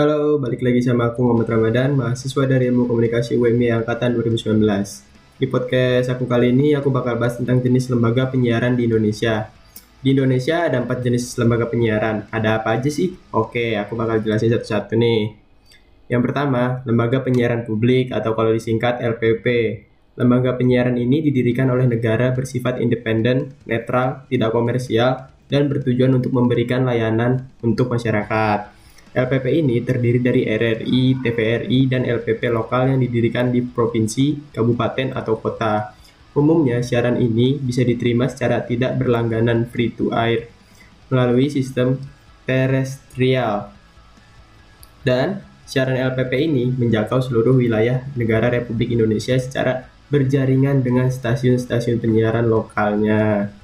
Halo, balik lagi sama aku Muhammad Ramadan, mahasiswa dari Ilmu Komunikasi UMI Angkatan 2019. Di podcast aku kali ini, aku bakal bahas tentang jenis lembaga penyiaran di Indonesia. Di Indonesia ada empat jenis lembaga penyiaran. Ada apa aja sih? Oke, aku bakal jelasin satu-satu nih. Yang pertama, lembaga penyiaran publik atau kalau disingkat LPP. Lembaga penyiaran ini didirikan oleh negara bersifat independen, netral, tidak komersial, dan bertujuan untuk memberikan layanan untuk masyarakat. LPP ini terdiri dari RRI, TVRI, dan LPP lokal yang didirikan di provinsi, kabupaten, atau kota. Umumnya, siaran ini bisa diterima secara tidak berlangganan free to air melalui sistem terestrial. Dan siaran LPP ini menjangkau seluruh wilayah negara Republik Indonesia secara berjaringan dengan stasiun-stasiun penyiaran lokalnya.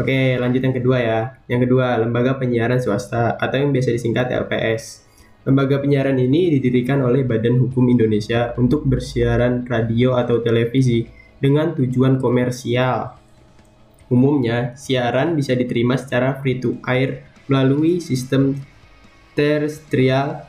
Oke, lanjut yang kedua ya. Yang kedua, lembaga penyiaran swasta atau yang biasa disingkat LPS. Lembaga penyiaran ini didirikan oleh Badan Hukum Indonesia untuk bersiaran radio atau televisi dengan tujuan komersial. Umumnya, siaran bisa diterima secara free to air melalui sistem terestrial.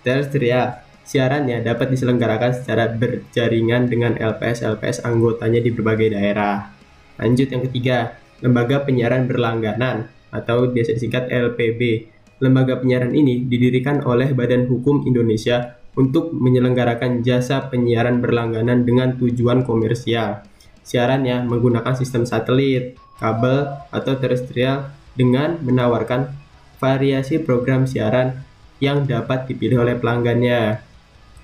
Terestrial. Siarannya dapat diselenggarakan secara berjaringan dengan LPS-LPS anggotanya di berbagai daerah. Lanjut yang ketiga, lembaga penyiaran berlangganan atau biasa disingkat LPB. Lembaga penyiaran ini didirikan oleh Badan Hukum Indonesia untuk menyelenggarakan jasa penyiaran berlangganan dengan tujuan komersial. Siarannya menggunakan sistem satelit, kabel, atau terestrial dengan menawarkan variasi program siaran yang dapat dipilih oleh pelanggannya.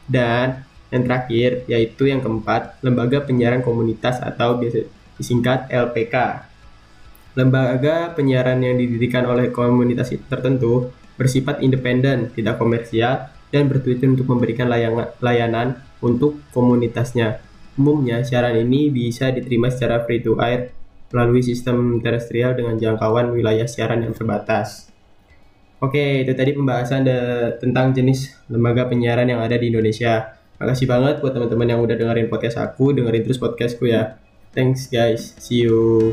Dan yang terakhir yaitu yang keempat, lembaga penyiaran komunitas atau biasa disingkat LPK. Lembaga penyiaran yang didirikan oleh komunitas tertentu bersifat independen, tidak komersial, dan bertujuan untuk memberikan layanan untuk komunitasnya. Umumnya, siaran ini bisa diterima secara free to air melalui sistem terestrial dengan jangkauan wilayah siaran yang terbatas. Oke, itu tadi pembahasan tentang jenis lembaga penyiaran yang ada di Indonesia. Makasih banget buat teman-teman yang udah dengerin podcast aku, dengerin terus podcastku ya. Thanks guys, see you.